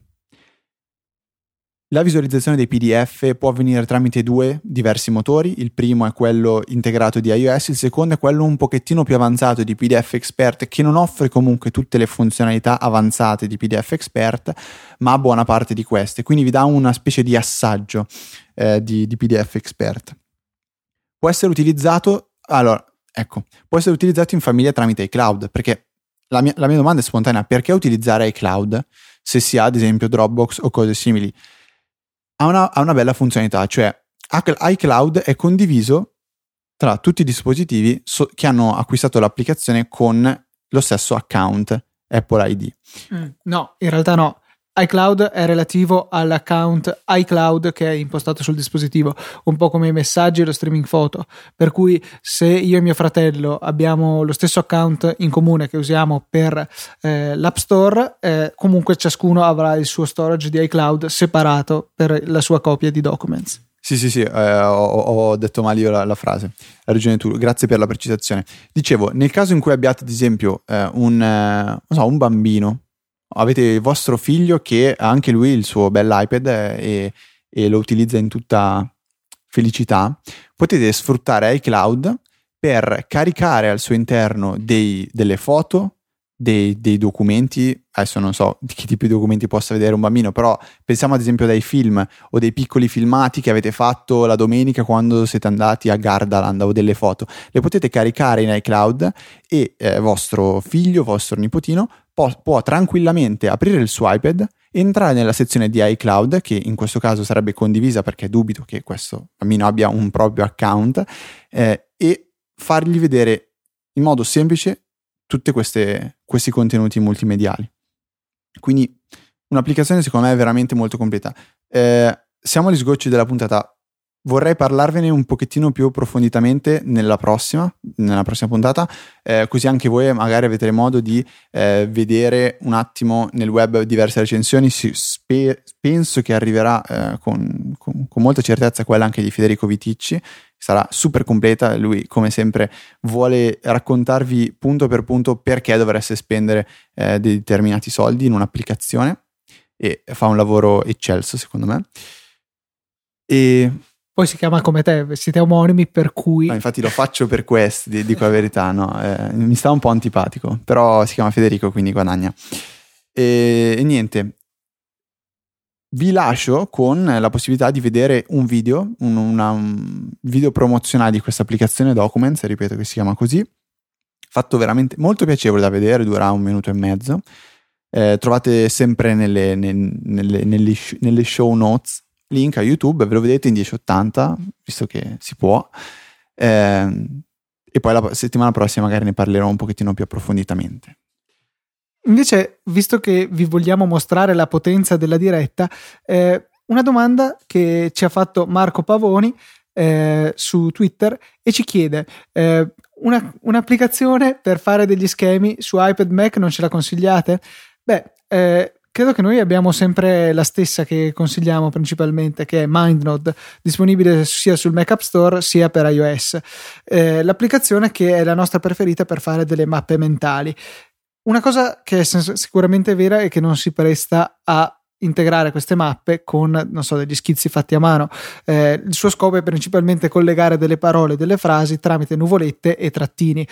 la visualizzazione dei PDF può avvenire tramite due diversi motori, il primo è quello integrato di iOS, il secondo è quello un pochettino più avanzato di PDF Expert che non offre comunque tutte le funzionalità avanzate di PDF Expert, ma buona parte di queste, quindi vi dà una specie di assaggio eh, di, di PDF Expert. Può essere utilizzato, allora, ecco, può essere utilizzato in famiglia tramite iCloud, perché la mia, la mia domanda è spontanea, perché utilizzare iCloud se si ha ad esempio Dropbox o cose simili? Ha una, ha una bella funzionalità, cioè iCloud è condiviso tra tutti i dispositivi so- che hanno acquistato l'applicazione con lo stesso account Apple ID. Mm, no, in realtà no iCloud è relativo all'account iCloud che è impostato sul dispositivo, un po' come i messaggi e lo streaming foto. Per cui se io e mio fratello abbiamo lo stesso account in comune che usiamo per eh, l'App Store, eh, comunque ciascuno avrà il suo storage di iCloud separato per la sua copia di documents. Sì, sì, sì, eh, ho, ho, detto male io la, la, frase. Hai ragione tu, grazie per la precisazione. Dicevo, nel caso in cui abbiate, ad esempio, eh, un, eh, so, un bambino avete il vostro figlio che ha anche lui il suo bell'iPad e, e lo utilizza in tutta felicità, potete sfruttare iCloud per caricare al suo interno dei, delle foto, dei, dei, documenti, adesso non so di che tipo di documenti possa vedere un bambino, però pensiamo ad esempio dai film o dei piccoli filmati che avete fatto la domenica quando siete andati a Gardaland o delle foto, le potete caricare in iCloud e eh, vostro figlio, vostro nipotino può, può tranquillamente aprire il suo iPad entrare nella sezione di iCloud, che in questo caso sarebbe condivisa perché dubito che questo bambino abbia un proprio account, eh, e fargli vedere in modo semplice tutti questi contenuti multimediali. Quindi un'applicazione secondo me è veramente molto completa. Eh, siamo agli sgocci della puntata. Vorrei parlarvene un pochettino più approfonditamente nella prossima, nella prossima puntata, eh, così anche voi magari avete modo di eh, vedere un attimo nel web diverse recensioni. Spe- penso che arriverà eh, con, con, con, molta certezza quella anche di Federico Viticci, sarà super completa. Lui, come sempre, vuole raccontarvi punto per punto perché dovreste spendere eh, determinati soldi in un'applicazione e fa un lavoro eccelso, secondo me. E poi si chiama come te, siete omonimi per cui... No, infatti lo faccio per questo, dico la verità, no? eh, mi sta un po' antipatico, però si chiama Federico, quindi guadagna. E, e niente, vi lascio con la possibilità di vedere un video, un, una, un video promozionale di questa applicazione Documents, ripeto che si chiama così, fatto veramente molto piacevole da vedere, dura un minuto e mezzo. Eh, trovate sempre nelle, nelle, nelle, nelle, show notes link a YouTube, ve lo vedete in 1080, visto che si può. Eh, e poi la settimana prossima magari ne parlerò un pochettino più approfonditamente. Invece, visto che vi vogliamo mostrare la potenza della diretta, eh, una domanda che ci ha fatto Marco Pavoni eh, su Twitter e ci chiede eh, una, un'applicazione per fare degli schemi su iPad Mac non ce la consigliate? Beh, eh, credo che noi abbiamo sempre la stessa che consigliamo principalmente, che è MindNode, disponibile sia sul Mac App Store sia per iOS. Eh, l'applicazione che è la nostra preferita per fare delle mappe mentali. Una cosa che è sicuramente vera è che non si presta a integrare queste mappe con, so, degli schizzi fatti a mano. Eh, il suo scopo è principalmente collegare delle parole, delle frasi tramite nuvolette e trattini.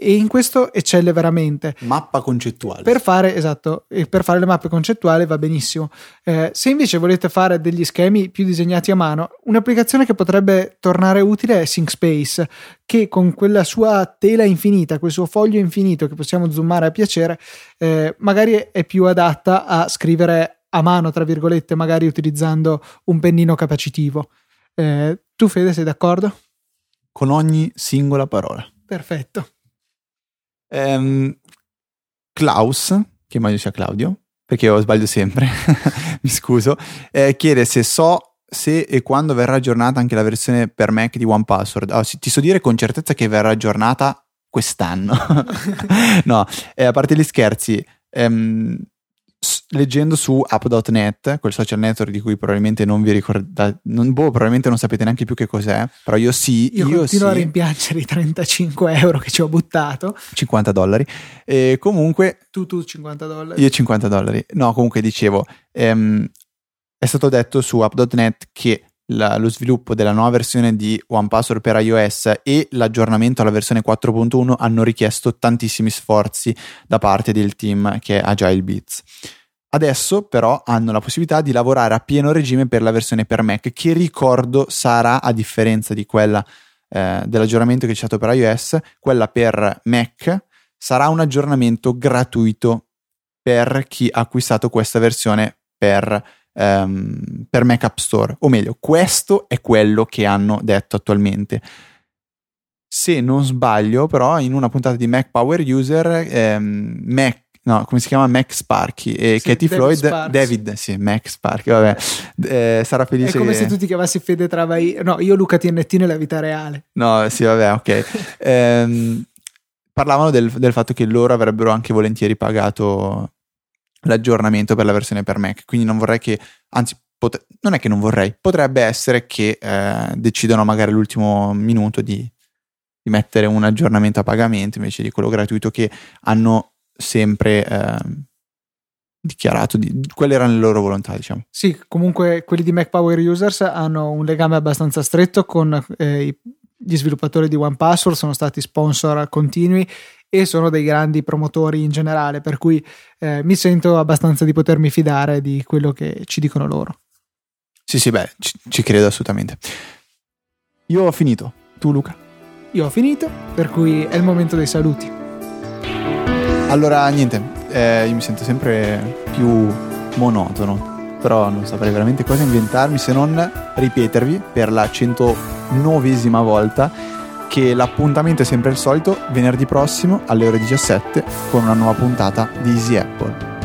E in questo eccelle veramente. Mappa concettuale. Per fare, esatto, per fare le mappe concettuali va benissimo. Eh, se invece volete fare degli schemi più disegnati a mano, un'applicazione che potrebbe tornare utile è SyncSpace, che con quella sua tela infinita, quel suo foglio infinito che possiamo zoomare a piacere, eh, magari è più adatta a scrivere a mano, tra virgolette, magari utilizzando un pennino capacitivo. Eh, tu, Fede, sei d'accordo? Con ogni singola parola. Perfetto. Um, Klaus, che immagino sia Claudio, perché io sbaglio sempre, mi scuso, eh, chiede se so se e quando verrà aggiornata anche la versione per Mac di OnePassword. Oh, ti so dire con certezza che verrà aggiornata quest'anno. no, eh, a parte gli scherzi, ehm, leggendo su app.net, quel social network di cui probabilmente non vi ricordate, non, boh, probabilmente non sapete neanche più che cos'è, però io sì. Io, io continuo sì. a rimpiangere i 35 euro che ci ho buttato. 50 dollari. E comunque... Tu, tu 50 dollari. Io 50 dollari. No, comunque dicevo, ehm, è stato detto su app.net che la, lo sviluppo della nuova versione di OnePassword per iOS e l'aggiornamento alla versione 4.1 hanno richiesto tantissimi sforzi da parte del team che è Agile Beats. Adesso però hanno la possibilità di lavorare a pieno regime per la versione per Mac, che ricordo sarà, a differenza di quella eh, dell'aggiornamento che c'è stato per iOS, quella per Mac sarà un aggiornamento gratuito per chi ha acquistato questa versione per, ehm, per Mac App Store. O meglio, questo è quello che hanno detto attualmente. Se non sbaglio, però, in una puntata di Mac Power User, ehm, Mac no, come si chiama? Mac Sparky e sì, Katie David Floyd, Sparks. David, sì, Mac Sparky, vabbè, eh, sarà felice. È come che... se tu ti chiamassi Fede Travai, no, io Luca TNT nella vita reale. No, sì, vabbè, ok. ehm, parlavano del, del, fatto che loro avrebbero anche volentieri pagato l'aggiornamento per la versione per Mac, quindi non vorrei che, anzi, pot- non è che non vorrei, potrebbe essere che eh, decidono magari all'ultimo minuto di, di mettere un aggiornamento a pagamento invece di quello gratuito che hanno sempre eh, dichiarato, di, quelle erano le loro volontà, diciamo. Sì, comunque quelli di Mac Power Users hanno un legame abbastanza stretto con eh, i, gli sviluppatori di OnePassword sono stati sponsor continui e sono dei grandi promotori in generale, per cui eh, mi sento abbastanza di potermi fidare di quello che ci dicono loro. Sì, sì, beh, ci, ci credo assolutamente. Io ho finito. Tu, Luca? Io ho finito, per cui è il momento dei saluti. Allora, niente, eh, io mi sento sempre più monotono, però non saprei veramente cosa inventarmi se non ripetervi per la 109esima volta che l'appuntamento è sempre il solito, venerdì prossimo alle ore 17 con una nuova puntata di Easy Apple.